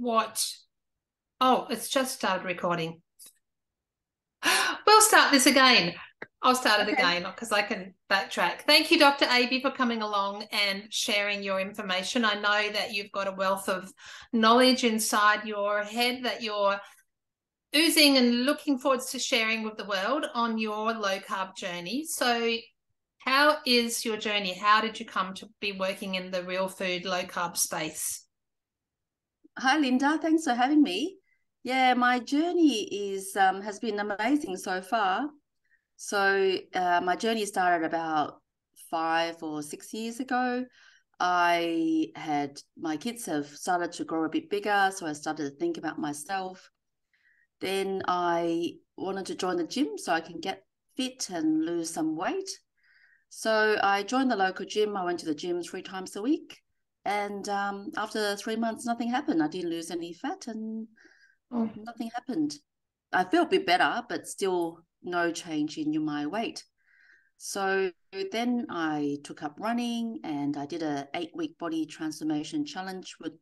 what? Oh it's just started recording. We'll start this again. I'll start it okay. again because i can backtrack. Thank you dr Avi for coming along and sharing your information. I know that you've got a wealth of knowledge inside your head that you're oozing and looking forward to sharing with the world on your low carb journey. So how is your journey? How did you come to be working in the real food low carb space Hi, Linda. Thanks for having me. Yeah, my journey is um, has been amazing so far. So uh, my journey started about five or six years ago. I had my kids have started to grow a bit bigger, so I started to think about myself. Then I wanted to join the gym so I can get fit and lose some weight. So I joined the local gym. I went to the gym three times a week. And um, after three months, nothing happened. I didn't lose any fat and oh. nothing happened. I feel a bit better, but still no change in my weight. So then I took up running and I did a eight week body transformation challenge with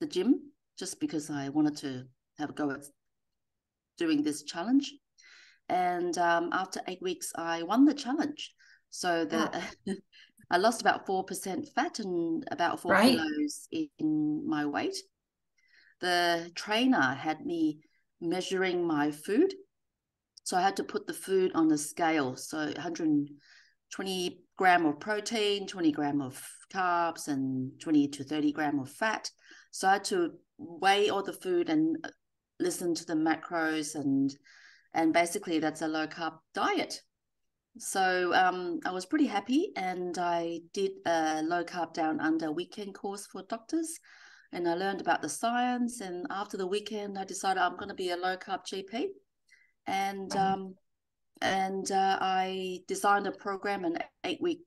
the gym just because I wanted to have a go at doing this challenge. And um, after eight weeks, I won the challenge. So the. I lost about 4% fat and about four right. kilos in my weight. The trainer had me measuring my food. So I had to put the food on the scale. So 120 gram of protein, 20 gram of carbs, and 20 to 30 gram of fat. So I had to weigh all the food and uh, listen to the macros and and basically that's a low carb diet so um, I was pretty happy, and I did a low carb down under weekend course for doctors, and I learned about the science. And after the weekend, I decided I'm going to be a low carb GP, and mm-hmm. um, and uh, I designed a program, an eight week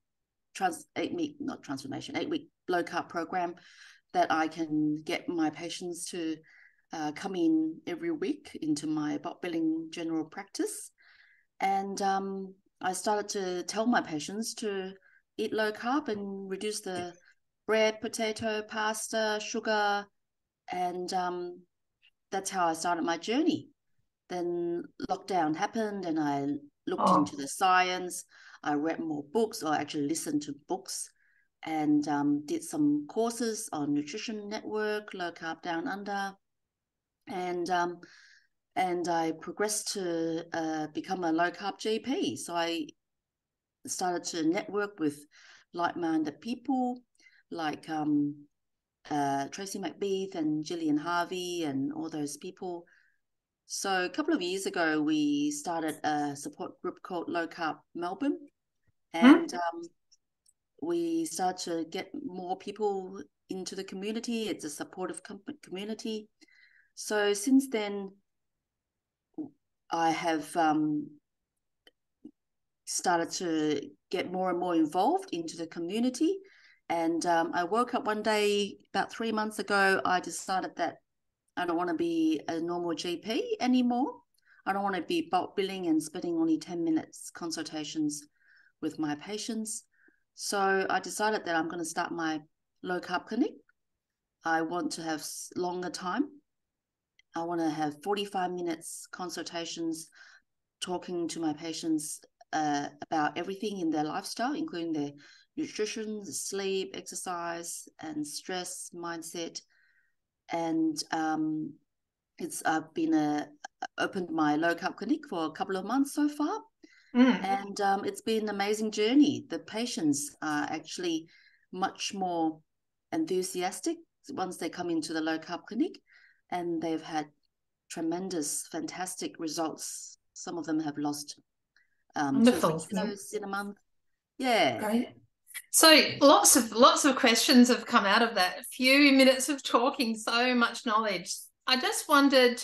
trans eight week not transformation, eight week low carb program that I can get my patients to uh, come in every week into my bulk billing general practice. And um, I started to tell my patients to eat low carb and reduce the bread, potato, pasta, sugar, and um, that's how I started my journey. Then lockdown happened, and I looked oh. into the science. I read more books, or actually listened to books, and um, did some courses on Nutrition Network, Low Carb Down Under, and um, and I progressed to uh, become a low carb GP. So I started to network with like minded people like um, uh, Tracy McBeath and Gillian Harvey and all those people. So a couple of years ago, we started a support group called Low Carb Melbourne, and hmm? um, we started to get more people into the community. It's a supportive com- community. So since then, I have um, started to get more and more involved into the community. And um, I woke up one day about three months ago. I decided that I don't want to be a normal GP anymore. I don't want to be bulk billing and spending only 10 minutes consultations with my patients. So I decided that I'm going to start my low carb clinic. I want to have longer time I want to have 45 minutes consultations talking to my patients uh, about everything in their lifestyle, including their nutrition, sleep, exercise, and stress mindset. And um, it's I've been a opened my low carb clinic for a couple of months so far, mm. and um, it's been an amazing journey. The patients are actually much more enthusiastic once they come into the low carb clinic and they've had tremendous, fantastic results. Some of them have lost um, Wonderful. in a month. Yeah. Great. So lots of lots of questions have come out of that. A few minutes of talking, so much knowledge. I just wondered,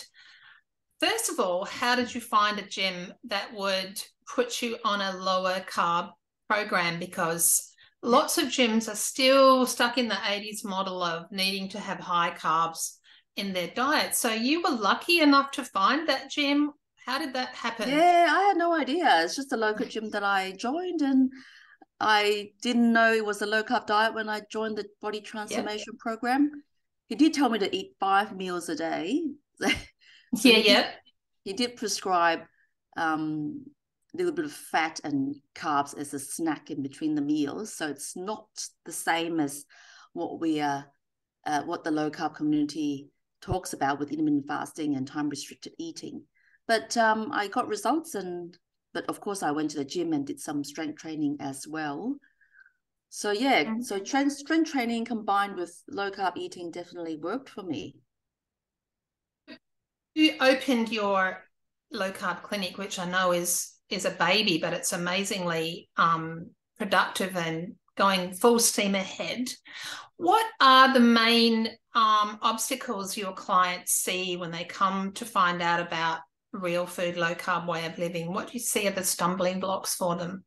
first of all, how did you find a gym that would put you on a lower carb program? Because lots of gyms are still stuck in the 80s model of needing to have high carbs in their diet. So you were lucky enough to find that gym. How did that happen? Yeah, I had no idea. It's just a local gym that I joined and I didn't know it was a low carb diet when I joined the body transformation yep. program. he did tell me to eat five meals a day. so yeah, yeah. He did prescribe um, a little bit of fat and carbs as a snack in between the meals. So it's not the same as what we are, uh, what the low carb community talks about with intermittent fasting and time restricted eating. But um, I got results, and but of course I went to the gym and did some strength training as well. So yeah, mm-hmm. so strength strength training combined with low carb eating definitely worked for me. You opened your low carb clinic, which I know is is a baby, but it's amazingly um, productive and going full steam ahead. What are the main um, obstacles your clients see when they come to find out about real food, low carb way of living? What do you see are the stumbling blocks for them?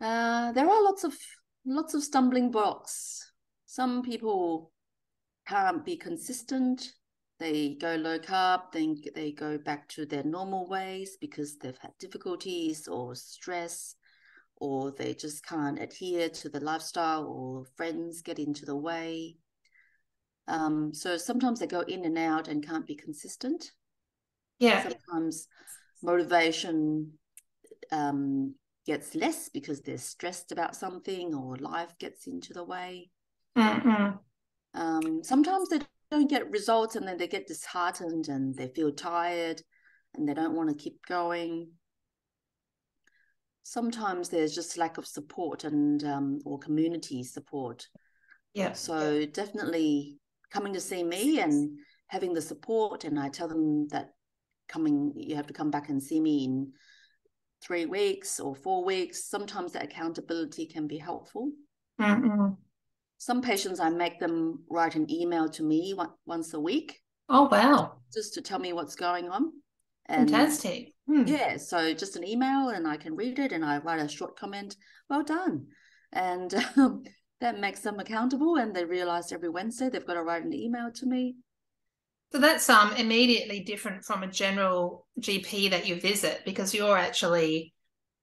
Uh, there are lots of lots of stumbling blocks. Some people can't be consistent. They go low carb, then they go back to their normal ways because they've had difficulties or stress, or they just can't adhere to the lifestyle, or friends get into the way. Um, so sometimes they go in and out and can't be consistent. Yeah. Sometimes motivation um, gets less because they're stressed about something or life gets into the way. Mm-hmm. Um, sometimes they don't get results and then they get disheartened and they feel tired and they don't want to keep going. Sometimes there's just lack of support and um, or community support. Yeah. So definitely coming to see me and having the support, and I tell them that coming you have to come back and see me in three weeks or four weeks. Sometimes that accountability can be helpful. Mm-hmm. Some patients, I make them write an email to me one, once a week. Oh, wow. Just to tell me what's going on. And, Fantastic. Hmm. Yeah. So just an email and I can read it and I write a short comment. Well done. And um, that makes them accountable and they realize every Wednesday they've got to write an email to me. So that's um immediately different from a general GP that you visit because you're actually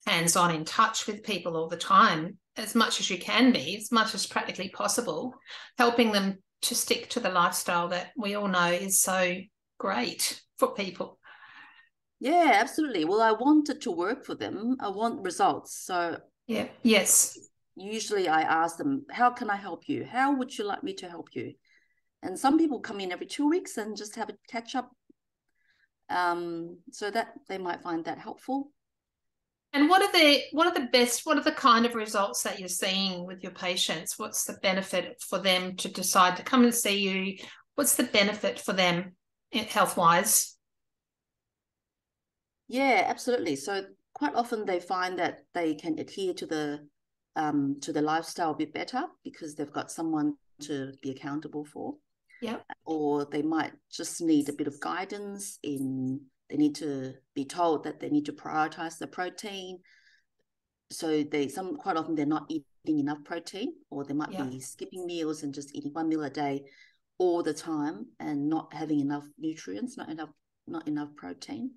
hands-on in touch with people all the time as much as you can be, as much as practically possible, helping them to stick to the lifestyle that we all know is so great for people. Yeah, absolutely. Well, I wanted to work for them. I want results. So yeah, yes. Usually I ask them, how can I help you? How would you like me to help you? and some people come in every two weeks and just have a catch up um, so that they might find that helpful and what are the what are the best what are the kind of results that you're seeing with your patients what's the benefit for them to decide to come and see you what's the benefit for them health wise yeah absolutely. So quite often they find that they can adhere to the um, to the lifestyle a bit better because they've got someone to be accountable for. Yeah or they might just need a bit of guidance in they need to be told that they need to prioritize the protein. So they some quite often they're not eating enough protein or they might yeah. be skipping meals and just eating one meal a day all the time and not having enough nutrients not enough not enough protein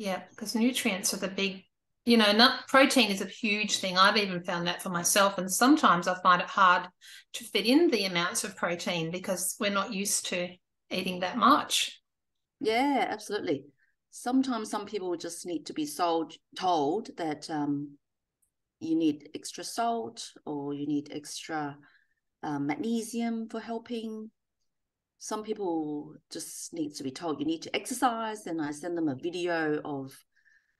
yeah because nutrients are the big you know, protein is a huge thing. I've even found that for myself. And sometimes I find it hard to fit in the amounts of protein because we're not used to eating that much. Yeah, absolutely. Sometimes some people just need to be sold, told that um, you need extra salt or you need extra um, magnesium for helping. Some people just need to be told you need to exercise, and I send them a video of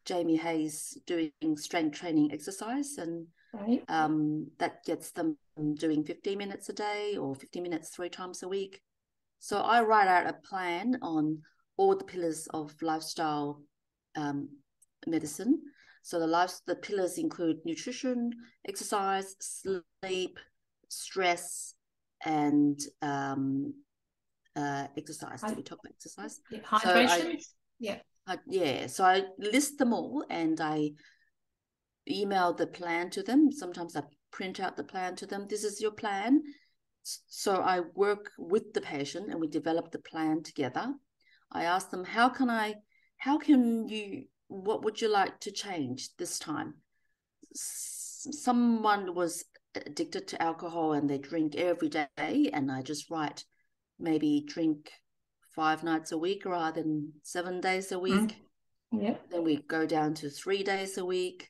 Jamie Hayes doing strength training exercise, and right. um, that gets them doing 15 minutes a day or 15 minutes three times a week. So I write out a plan on all the pillars of lifestyle um, medicine. So the life, the pillars include nutrition, exercise, sleep, stress, and um, uh, exercise. Did we talk about exercise? Yeah, hydration. So I, yeah. Uh, yeah, so I list them all and I email the plan to them. Sometimes I print out the plan to them. This is your plan. So I work with the patient and we develop the plan together. I ask them, how can I, how can you, what would you like to change this time? Someone was addicted to alcohol and they drink every day, and I just write maybe drink five nights a week rather than seven days a week. Mm. Yeah. Then we go down to three days a week.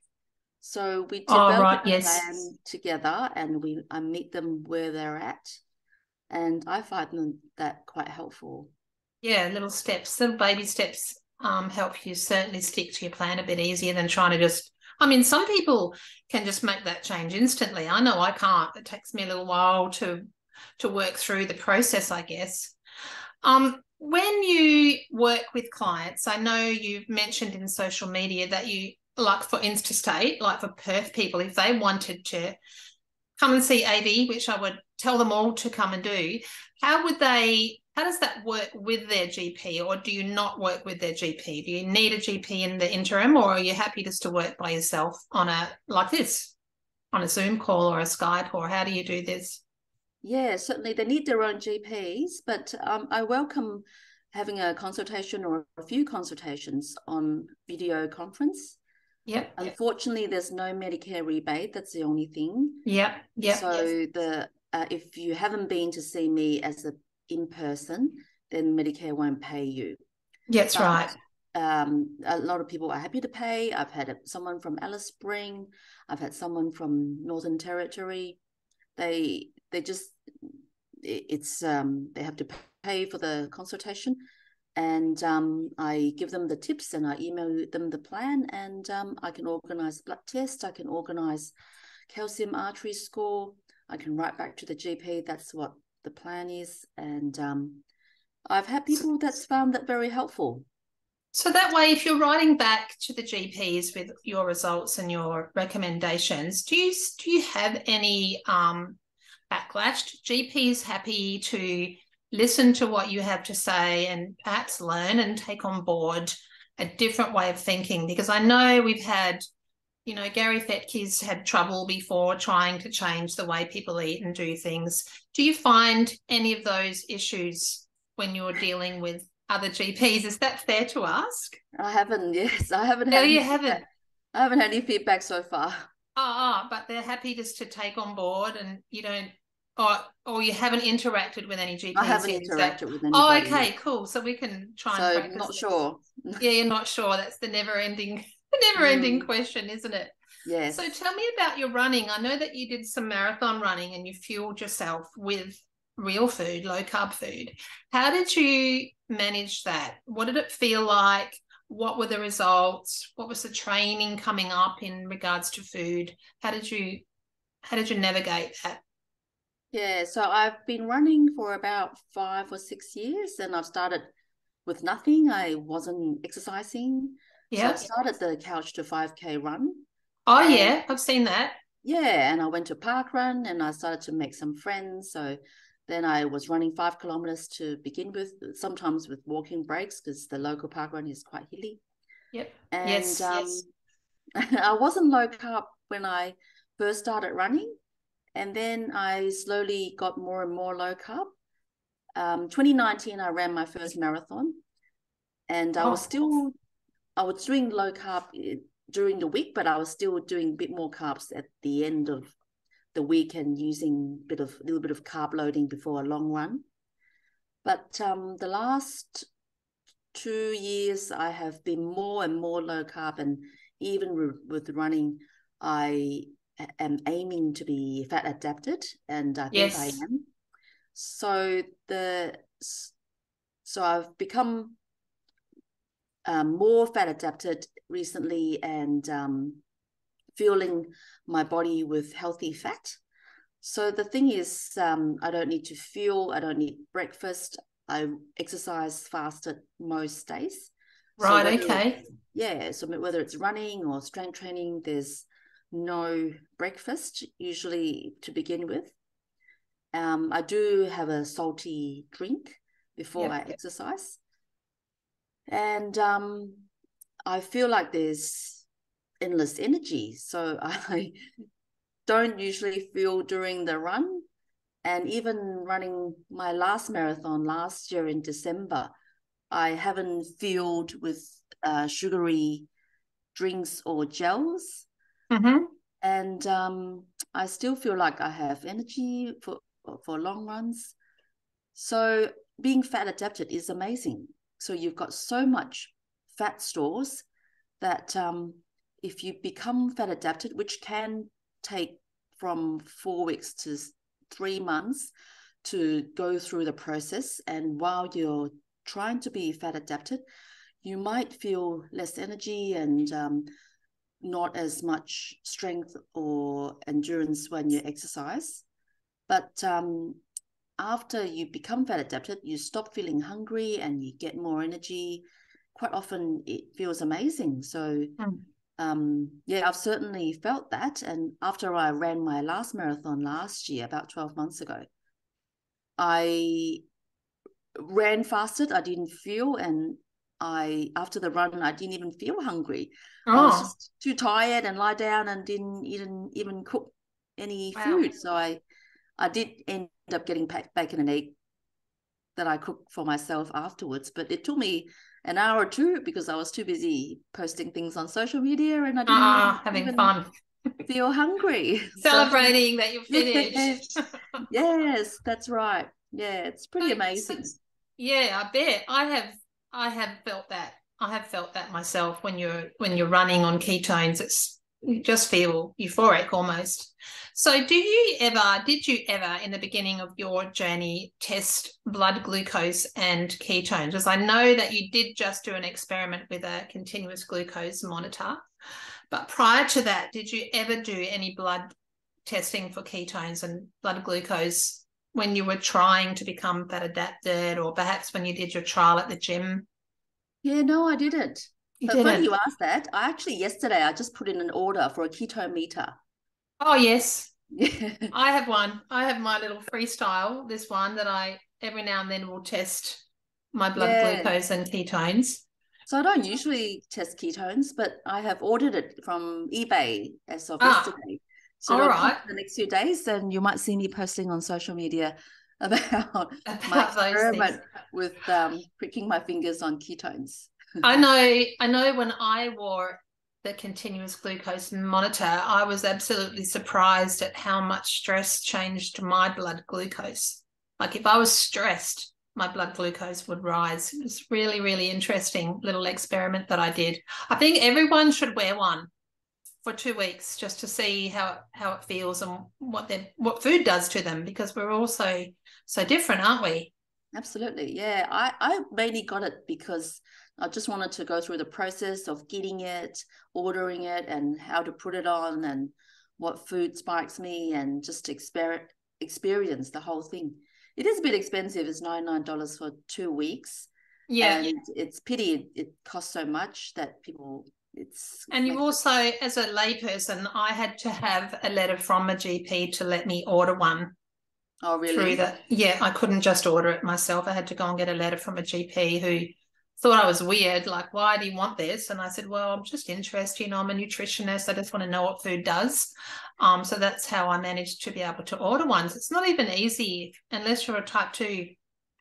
So we develop oh, right. a yes. plan together and we I meet them where they're at. And I find that quite helpful. Yeah, little steps, little baby steps um, help you certainly stick to your plan a bit easier than trying to just I mean, some people can just make that change instantly. I know I can't. It takes me a little while to to work through the process, I guess. Um, when you work with clients, I know you've mentioned in social media that you like for Instastate, like for Perth people, if they wanted to come and see Avi, which I would tell them all to come and do, how would they? How does that work with their GP, or do you not work with their GP? Do you need a GP in the interim, or are you happy just to work by yourself on a like this, on a Zoom call or a Skype, or how do you do this? Yeah, certainly they need their own GPs, but um, I welcome having a consultation or a few consultations on video conference. Yep. Unfortunately, there's no Medicare rebate. That's the only thing. Yep. Yep. So yes. the uh, if you haven't been to see me as a in person, then Medicare won't pay you. That's but, right. Um, a lot of people are happy to pay. I've had someone from Alice Spring. I've had someone from Northern Territory. They they just it's um they have to pay for the consultation. And um, I give them the tips and I email them the plan and um, I can organize blood test, I can organize calcium artery score, I can write back to the GP that's what the plan is. And um, I've had people that's found that very helpful. So that way, if you're writing back to the GPs with your results and your recommendations, do you do you have any um, backlash? GPs happy to listen to what you have to say and perhaps learn and take on board a different way of thinking because I know we've had you know Gary Fettke's had trouble before trying to change the way people eat and do things. Do you find any of those issues when you're dealing with other GPs is that fair to ask? I haven't yes I haven't no had you haven't. I haven't had any feedback so far. Oh, oh but they're happy just to take on board and you don't or or you haven't interacted with any GPs? I haven't interacted with anybody. Oh, okay, yet. cool. So we can try so and not sure. yeah, you're not sure. That's the never-ending, the never-ending mm. question, isn't it? Yes. So tell me about your running. I know that you did some marathon running and you fueled yourself with real food, low carb food. How did you manage that? What did it feel like? What were the results? What was the training coming up in regards to food? How did you how did you navigate that? Yeah, so I've been running for about five or six years, and I've started with nothing. I wasn't exercising. Yeah. So I started the couch to 5K run. Oh, yeah, I've seen that. Yeah, and I went to park run and I started to make some friends. So then I was running five kilometers to begin with, sometimes with walking breaks because the local park run is quite hilly. Yep. And yes, um, yes. I wasn't low carb when I first started running. And then I slowly got more and more low carb. Um, 2019, I ran my first marathon, and I was oh. still, I was doing low carb eh, during the week, but I was still doing a bit more carbs at the end of the week and using a bit of a little bit of carb loading before a long run. But um, the last two years, I have been more and more low carb, and even with running, I am aiming to be fat adapted, and I think yes. I am. So the so I've become um, more fat adapted recently, and um, fueling my body with healthy fat. So the thing is, um, I don't need to fuel. I don't need breakfast. I exercise fasted most days. Right. So okay. Yeah. So whether it's running or strength training, there's no breakfast, usually to begin with. Um, I do have a salty drink before yep. I exercise. And um, I feel like there's endless energy. So I don't usually feel during the run. And even running my last marathon last year in December, I haven't filled with uh, sugary drinks or gels Mm-hmm. And um, I still feel like I have energy for for long runs. So being fat adapted is amazing. So you've got so much fat stores that um, if you become fat adapted, which can take from four weeks to three months to go through the process, and while you're trying to be fat adapted, you might feel less energy and um, not as much strength or endurance when you exercise. But um, after you become fat adapted, you stop feeling hungry and you get more energy. Quite often, it feels amazing. So, mm. um, yeah, I've certainly felt that. And after I ran my last marathon last year, about 12 months ago, I ran fasted. I didn't feel, and I after the run, I didn't even feel hungry. Oh. I was oh. just too tired and lie down and didn't even even cook any wow. food. So I I did end up getting bacon and egg that I cooked for myself afterwards. But it took me an hour or two because I was too busy posting things on social media and I didn't ah, having fun. feel hungry. Celebrating so, that you finished. yes, that's right. Yeah, it's pretty amazing. Yeah, I bet. I have I have felt that. I have felt that myself when you're when you're running on ketones. It's you just feel euphoric almost. So do you ever did you ever in the beginning of your journey test blood glucose and ketones? Because I know that you did just do an experiment with a continuous glucose monitor. But prior to that, did you ever do any blood testing for ketones and blood glucose when you were trying to become fat adapted or perhaps when you did your trial at the gym? Yeah, no, I didn't. You but didn't. funny you asked that. I actually yesterday I just put in an order for a keto meter. Oh yes. I have one. I have my little freestyle, this one that I every now and then will test my blood yeah. glucose and ketones. So I don't usually test ketones, but I have ordered it from eBay as of ah. yesterday. So All right. the next few days, then you might see me posting on social media about, about my experiment with um, pricking my fingers on ketones. I know. I know. When I wore the continuous glucose monitor, I was absolutely surprised at how much stress changed my blood glucose. Like if I was stressed, my blood glucose would rise. It was really, really interesting little experiment that I did. I think everyone should wear one for two weeks just to see how how it feels and what their what food does to them because we're all so so different, aren't we? Absolutely, yeah. I I mainly got it because I just wanted to go through the process of getting it, ordering it, and how to put it on, and what food spikes me, and just exper- experience the whole thing. It is a bit expensive. It's ninety nine dollars for two weeks. Yeah, and it's pity it, it costs so much that people it's and you also as a layperson i had to have a letter from a gp to let me order one oh really? through the yeah i couldn't just order it myself. I had to go and get a letter from a gp who thought i was weird like why do you want this? And i said well i'm just interested you know i'm a nutritionist. I just want to know what food does. Um so that's how i managed to be able to order ones. It's not even easy unless you're a type 2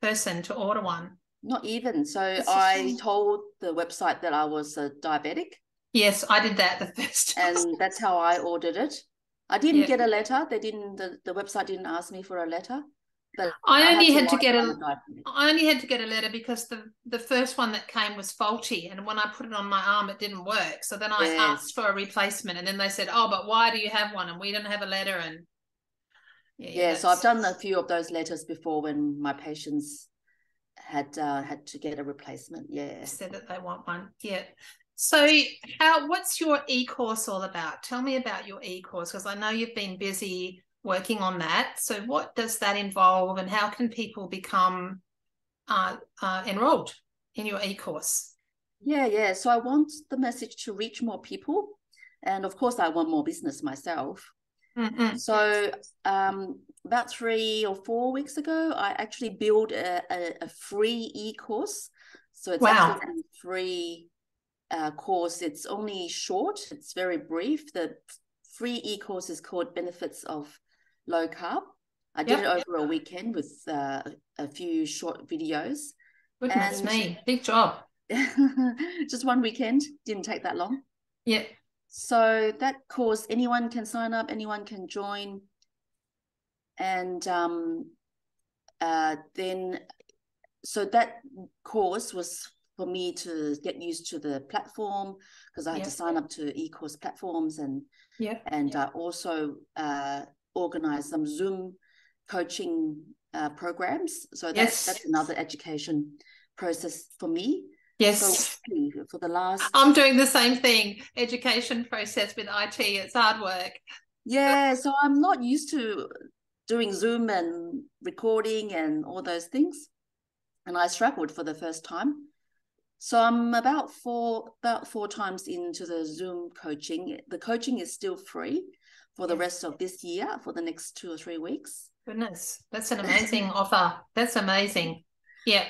person to order one not even. So I told the website that I was a diabetic. Yes, I did that the first time. And that's how I ordered it. I didn't get a letter. They didn't the, the website didn't ask me for a letter. But I only had, had to, get a I only had to get a letter because the the first one that came was faulty and when I put it on my arm it didn't work. So then I yes. asked for a replacement and then they said, "Oh, but why do you have one?" and we didn't have a letter and yeah, yeah so I've done a few of those letters before when my patients had uh, had to get a replacement. Yeah, said that they want one. Yeah. So, how what's your e course all about? Tell me about your e course because I know you've been busy working on that. So, what does that involve, and how can people become uh, uh, enrolled in your e course? Yeah, yeah. So, I want the message to reach more people, and of course, I want more business myself. Mm-hmm. So, um, about three or four weeks ago, I actually built a, a, a free e course. So it's wow. actually a free uh, course. It's only short. It's very brief. The free e course is called Benefits of Low Carb. I did yep. it over a weekend with uh, a few short videos. Goodness and me, big job. just one weekend. Didn't take that long. Yeah. So that course, anyone can sign up, anyone can join. And um, uh, then, so that course was for me to get used to the platform because I had to sign up to e-course platforms and yeah, and I also uh, organize some Zoom coaching uh, programs. So that's Yes. that's another education process for me. Yes. So for the last I'm doing the same thing. Education process with IT. It's hard work. yeah, so I'm not used to doing Zoom and recording and all those things, and I struggled for the first time. So I'm about four about four times into the Zoom coaching. The coaching is still free for the rest of this year for the next two or three weeks. Goodness, that's an amazing offer. That's amazing. Yeah.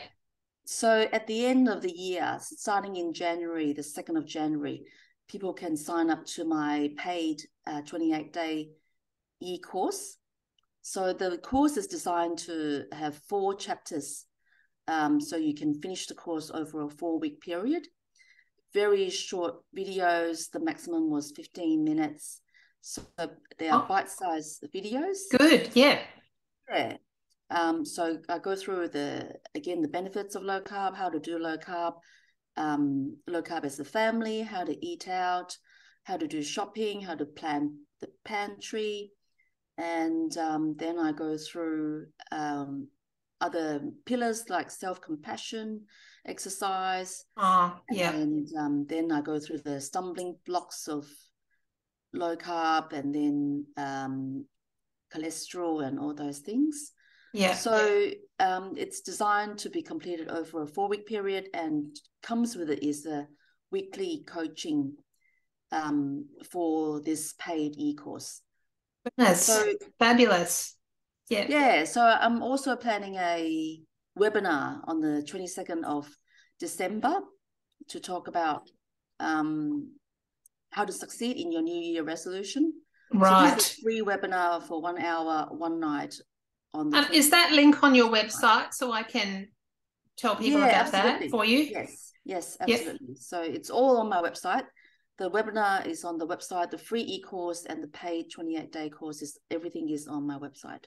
So at the end of the year, starting in January, the 2nd of January, people can sign up to my paid 28 day e course. So the course is designed to have four chapters. Um, so you can finish the course over a four week period. Very short videos. The maximum was 15 minutes. So they are Oh. bite sized videos. Good. Yeah. Yeah. Um, so I go through the again the benefits of low carb, how to do low carb, um, low carb as a family, how to eat out, how to do shopping, how to plan the pantry, and um, then I go through um, other pillars like self compassion, exercise, Oh, yeah. and um, then I go through the stumbling blocks of low carb, and then um, cholesterol and all those things. Yeah. So um, it's designed to be completed over a four week period, and comes with it is a weekly coaching um, for this paid e course. Goodness. So Fabulous. Yeah. yeah, so I'm also planning a webinar on the 22nd of December to talk about um, how to succeed in your New Year resolution. So Right. this is a free webinar for one hour, one night. On And is that link on your website so I can tell people Yeah, about that for you? Yes, yes, absolutely. So it's all on my website. The webinar is on the website. The free e-course and the paid 28-day course is everything is on my website.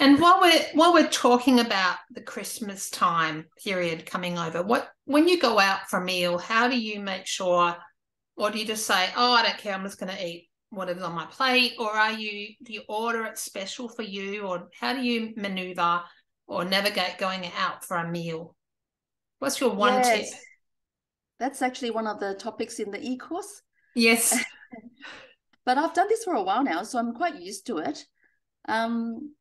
And while we're while we're talking about the Christmas time period coming over, what when you go out for a meal, how do you make sure, or do you just say, "Oh, I don't care, I'm just going to eat whatever's on my plate," or are you do you order it special for you, or how do you maneuver or navigate going out for a meal? What's your one tip? That's actually one of the topics in the e-course. Yes, But I've done this for a while now, so I'm quite used to it. Um,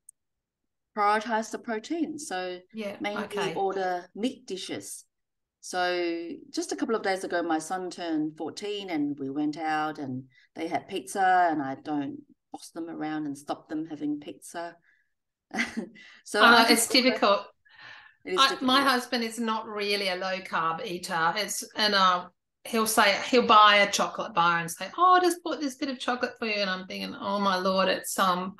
prioritize the protein. So yeah, mainly okay, order meat dishes. So just a couple of days ago, my son turned 14 and we went out and they had pizza and I don't boss them around and stop them having pizza. so I it's difficult. It I, my husband is not really a low carb eater. It's and uh, he'll say he'll buy a chocolate bar and say, "Oh, I just bought this bit of chocolate for you," and I'm thinking, "Oh my lord, it's um,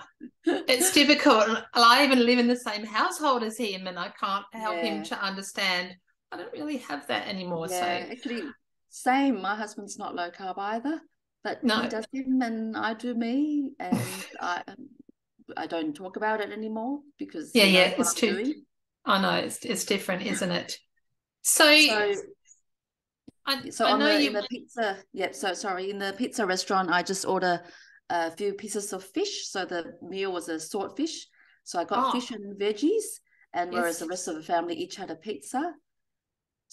it's difficult." And I even live in the same household as him, and I can't help Yeah. him to understand. I don't really have that anymore. yeah, So actually, same. My husband's not low carb either, but No. he does him and I do me, and I um, I don't talk about it anymore because Yeah, yeah, it's I'm too- doing. I know it's it's different, isn't it? So, So I, So I on know the you. in the pizza, yep. So sorry, in the pizza restaurant, I just order a few pieces of fish. So the meal was a swordfish. So I got Oh. fish and veggies, and whereas the rest of the family each had a pizza.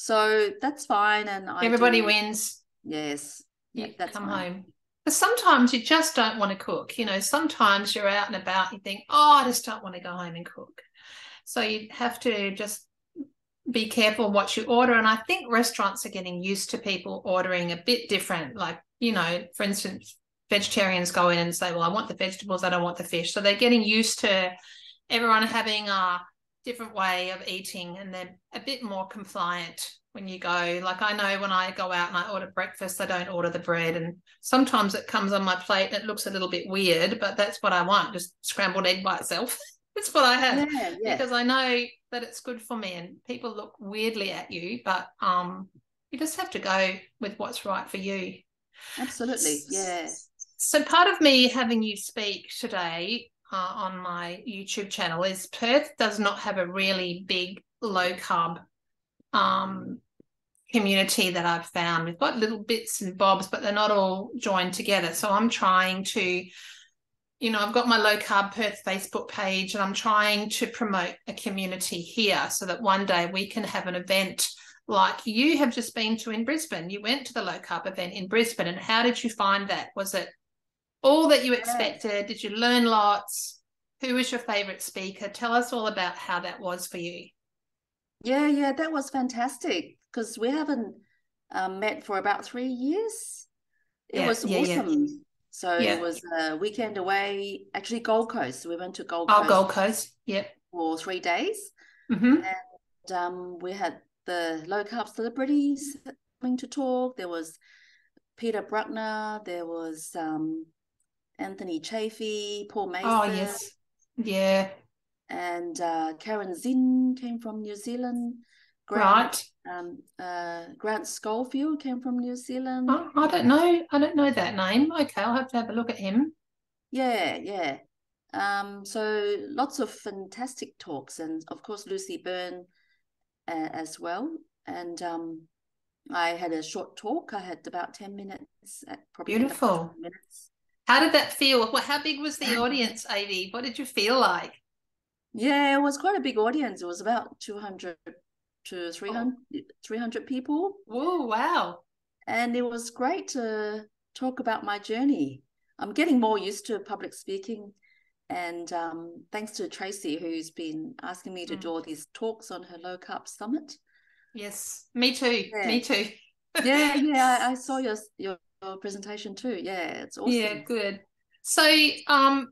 So that's fine, and I everybody do- wins. Yes, yeah, that's come fine. home. But sometimes you just don't want to cook. You know, sometimes you're out and about, you think, oh, I just don't want to go home and cook. So you have to just be careful what you order. And I think restaurants are getting used to people ordering a bit different. Like, you know, for instance, vegetarians go in and say, well, I want the vegetables, I don't want the fish. So they're getting used to everyone having a different way of eating and they're a bit more compliant when you go. Like I know when I go out and I order breakfast, I don't order the bread. And sometimes it comes on my plate and it looks a little bit weird, but that's what I want, just scrambled egg by itself. that's what I have Yeah, yeah. because I know that it's good for me and people look weirdly at you, but um you just have to go with what's right for you. Absolutely. Yeah. So part of me having you speak today uh, on my YouTube channel is Perth does not have a really big low carb um, community that I've found. We've got little bits and bobs, but they're not all joined together. So I'm trying to, you know, I've got my low carb Perth Facebook page and I'm trying to promote a community here so that one day we can have an event like you have just been to in Brisbane. You went to the low carb event in Brisbane. And how did you find that? Was it all that you expected? Did you learn lots? Who was your favorite speaker? Tell us all about how that was for you. Yeah, yeah, that was fantastic because we haven't um, met for about three years. It yeah, was yeah, awesome. Yeah. So it was a weekend away, actually Gold Coast. We went to Gold Coast. Oh, Gold Coast. Yep. For three days. Mm-hmm. And um, we had the low carb celebrities coming to talk. There was Peter Brukner. There was um, Anthony Chaffee, Paul Mason. Oh yes, yeah. And uh, Caryn Zinn came from New Zealand. Grant, right. Um, uh, Grant Schofield came from New Zealand. Oh, I don't know. I don't know that name. Okay, I'll have to have a look at him. Yeah, yeah. Um, so lots of fantastic talks, and of course Lucy Burns uh, as well. And um, I had a short talk. I had about ten minutes. At probably Beautiful minutes. How did that feel? Well, how big was the audience, Avi? What did you feel like? Yeah, it was quite a big audience. It was about 200 to 300, oh. 300 people. Oh, wow. And it was great to talk about my journey. I'm getting more used to public speaking. And um, thanks to Tracy, who's been asking me to mm. do all these talks on her low carb summit. Yes, me too. Yeah. Me too. yeah, yeah. I, I saw your, your presentation too. Yeah, it's awesome. Yeah, good. So, um,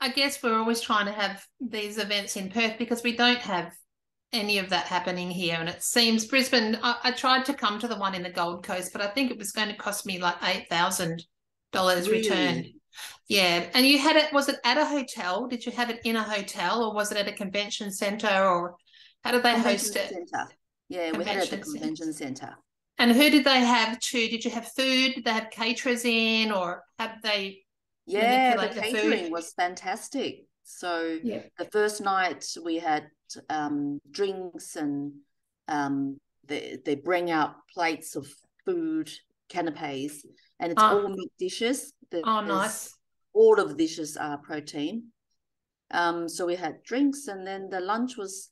I guess we're always trying to have these events in Perth because we don't have any of that happening here. And it seems Brisbane, I, I tried to come to the one in the Gold Coast, but I think it was going to cost me like $8,000 really? return. Yeah. And you had it, was it at a hotel? Did you have it in a hotel or was it at a convention center or how did they host it? Center. Yeah, we had it at the convention center. And who did they have to? Did you have food? Did they have caterers in or have they? Yeah, the catering the was fantastic. So yeah. the first night we had um, drinks and um, they, they bring out plates of food, canapes, and it's oh. all meat dishes. There's, oh, nice. All of the dishes are protein. Um, so we had drinks, and then the lunch was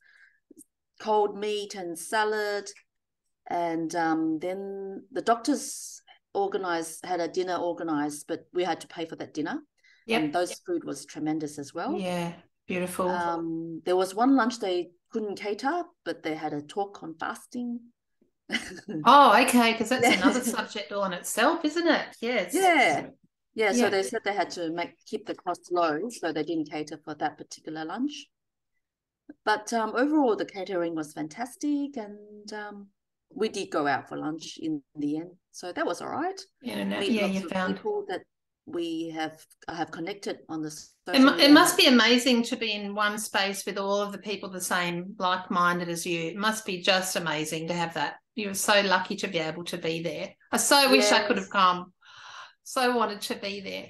cold meat and salad and um, then the doctors organized had a dinner organized, but we had to pay for that dinner. Yeah, and those food was tremendous as well. Yeah, beautiful. Um, there was one lunch they couldn't cater, but they had a talk on fasting. oh, okay, because that's another subject all in itself, isn't it? Yes. Yeah. Yeah, so they said they had to make keep the cost low, so they didn't cater for that particular lunch. But um, overall, the catering was fantastic, and um, we did go out for lunch in the end, so that was all right. Yeah, no, yeah, you found people that we have have connected on this. It, it, must be amazing to be in one space with all of the people the same like minded as you. It must be just amazing to have that. You're so lucky to be able to be there. I so wish yes. I could have come. So wanted to be there.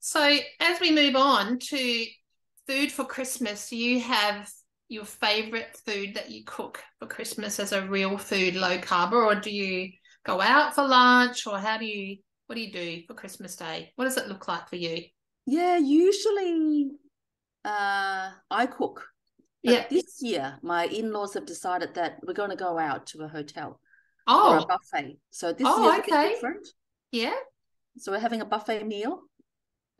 So as we move on to food for Christmas, you have your favorite food that you cook for Christmas as a real food, low carb, or do you go out for lunch, or how do you what do you do for Christmas Day? What does it look like for you? Yeah, usually uh, I cook. But yeah. This year, my in-laws have decided that we're going to go out to a hotel oh. or a buffet. So this oh, year okay. different. Yeah. So we're having a buffet meal.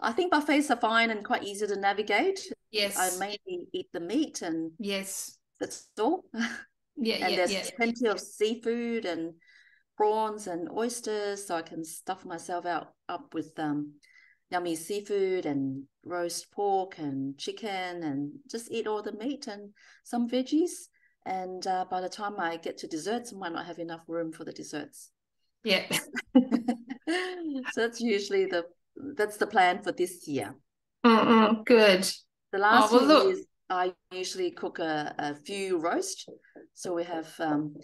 I think buffets are fine and quite easy to navigate. Yes. I mainly eat the meat and yes, that's all. Yeah, and yeah, there's yeah. plenty of seafood and prawns and oysters, so I can stuff myself out up with um, yummy seafood and roast pork and chicken and just eat all the meat and some veggies. And uh, by the time I get to desserts, I might not have enough room for the desserts. Yeah. so that's usually the that's the plan for this year. Mm-mm, good. The last oh, well, years, I usually cook a, a few roast. So we have um,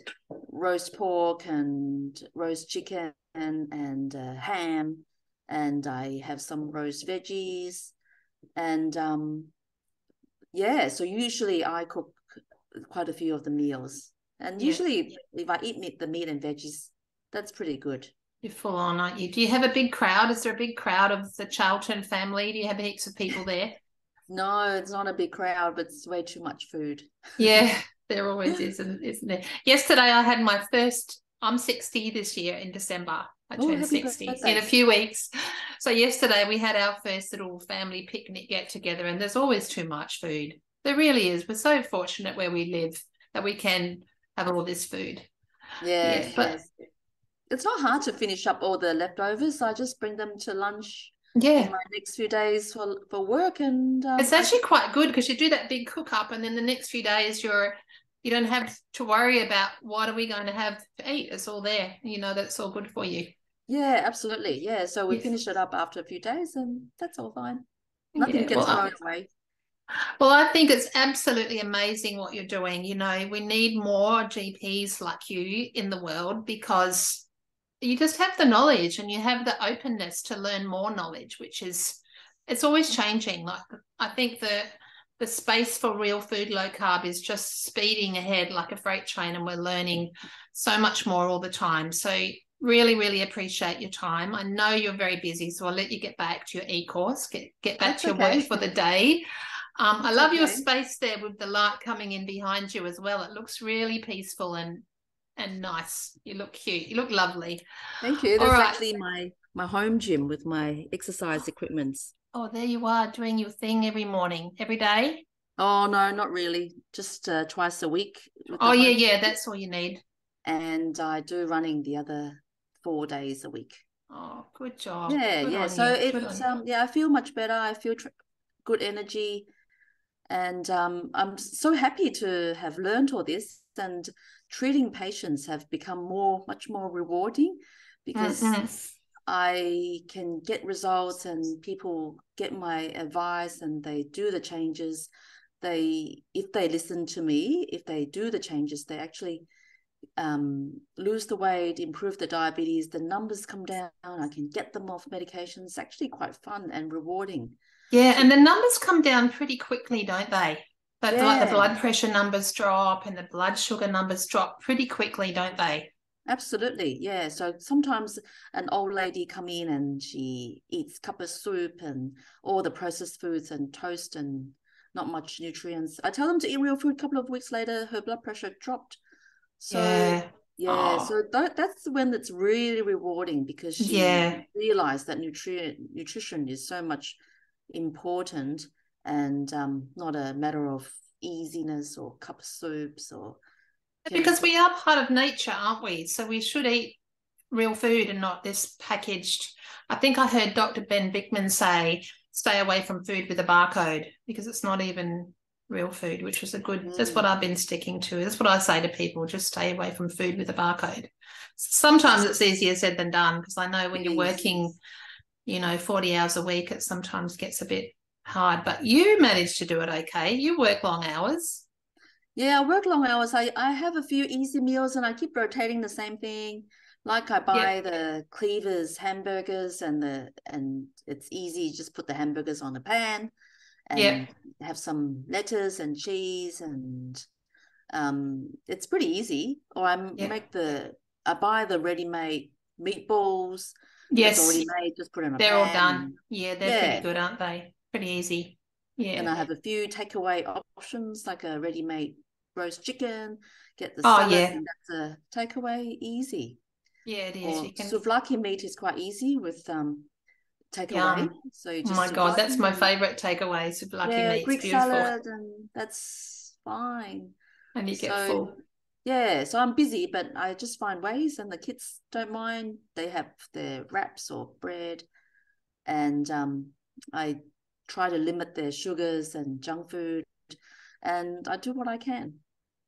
roast pork and roast chicken and, and uh, ham, and I have some roast veggies, and um, yeah. So usually I cook quite a few of the meals, and Yeah. usually if I eat meat, the meat and veggies, that's pretty good. You're full on, aren't you? Do you have a big crowd? Is there a big crowd of the Charlton family? Do you have heaps of people there? No, it's not a big crowd, but it's way too much food. Yeah, there always is, isn't isn't there? Yesterday I had my first, I'm 60 this year in December. I turned happy 60 birthday. in a few weeks. So yesterday we had our first little family picnic get together, and there's always too much food. There really is. We're so fortunate where we live that we can have all this food. Yeah, Yes, but- yes. It's not hard to finish up all the leftovers. I just bring them to lunch Yeah. in my next few days for for work, and um, It's actually quite good because you do that big cook up, and then the next few days you're you don't have to worry about what are we going to have to eat. It's all there. You know that's all good for you. yeah, absolutely, yeah. So we Yes. finish it up after a few days, and that's all fine. Nothing Yeah, gets well, thrown away. Well, I think it's absolutely amazing what you're doing. You know, we need more GPs like you in the world because you just have the knowledge and you have the openness to learn more knowledge, which is it's always changing. Like I think the the space for real food low carb is just speeding ahead like a freight train and we're learning so much more all the time. So really, really appreciate your time. I know you're very busy, so I'll let you get back to your e-course, get get back That's to your okay. work for the day. Um, I love your space there with the light coming in behind you as well. It looks really peaceful and and nice. You look cute. You look lovely. Thank you. That's right. actually my my home gym with my exercise equipments. Oh, there you are doing your thing every morning, every day. Oh no, not really. Just uh, twice a week. Oh yeah, yeah, gym. that's all you need. And I do running the other four days a week. Oh, good job. yeah Good yeah so you. It's um yeah i feel much better i feel tr- good energy and um i'm so happy to have learned all this and treating patients have become more much more rewarding because Mm-mm. i can get results and people get my advice and they do the changes they if they listen to me if they do the changes they actually um, lose the weight, improve the diabetes, the numbers come down. I can get them off medication. It's actually quite fun and rewarding. Yeah, and the numbers come down pretty quickly, don't they? But like the blood pressure numbers drop and the blood sugar numbers drop pretty quickly, don't they? Absolutely, yeah. So sometimes an old lady come in and she eats cup of soup and all the processed foods and toast and not much nutrients. I tell them to eat real food. A couple of weeks later, her blood pressure dropped. So yeah. Yeah, Oh. so that, that's when it's really rewarding because she Yeah. realized that nutrient nutrition is so much important and um, not a matter of easiness or cup of soups or Because we are part of nature, aren't we? So we should eat real food and not this packaged. I think I heard Dr. Ben Bikman say, stay away from food with a barcode because it's not even real food, which was a good, that's Mm. what I've been sticking to. That's what I say to people, just stay away from food with a barcode. Sometimes it's easier said than done because I know when you're working, you know, 40 hours a week, it sometimes gets a bit hard, but you managed to do it okay. You work long hours. Yeah, I work long hours. I, I have a few easy meals and I keep rotating the same thing. Like I buy the Cleavers hamburgers and the and it's easy, just put the hamburgers on the pan and have some lettuce and cheese and um it's pretty easy. Or I make the I buy the ready-made meatballs. Yes, already made, just put in a they're all done. Yeah, they're Yeah. pretty good, aren't they? Pretty easy. Yeah. And I have a few takeaway options like a ready-made roast chicken, get the Oh, salad, yeah. and that's a takeaway easy. yeah, it is. Or You can. souvlaki meat is quite easy with um takeaway. Yum. So you Oh just my god, that's my favorite takeaway. Souvlaki Yeah, meat's Greek beautiful, salad, and that's fine. and you get so- full. Yeah, so I'm busy, but I just find ways, and the kids don't mind. They have their wraps or bread, and um, I try to limit their sugars and junk food, and I do what I can.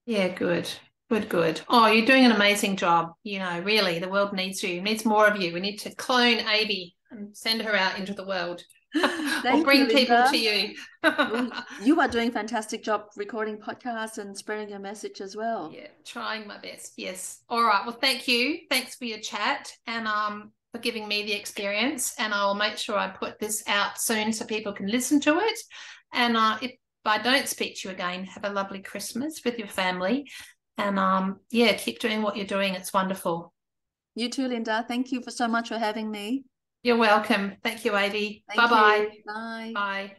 Yeah, good, good, good. Oh, you're doing an amazing job. You know, really, the world needs you. Needs more of you. We need to clone Avi and send her out into the world. or bring you, people to you. you are doing a fantastic job recording podcasts and spreading your message as well. Yeah, trying my best. Yes. All right. Well, thank you. Thanks for your chat and um for giving me the experience. And I'll make sure I put this out soon so people can listen to it. And uh, if I don't speak to you again, have a lovely Christmas with your family. And um, yeah, keep doing what you're doing. It's wonderful. You too, Linda. Thank you for so much for having me. You're welcome. Thank you, Avi. Bye-bye. Bye. Bye.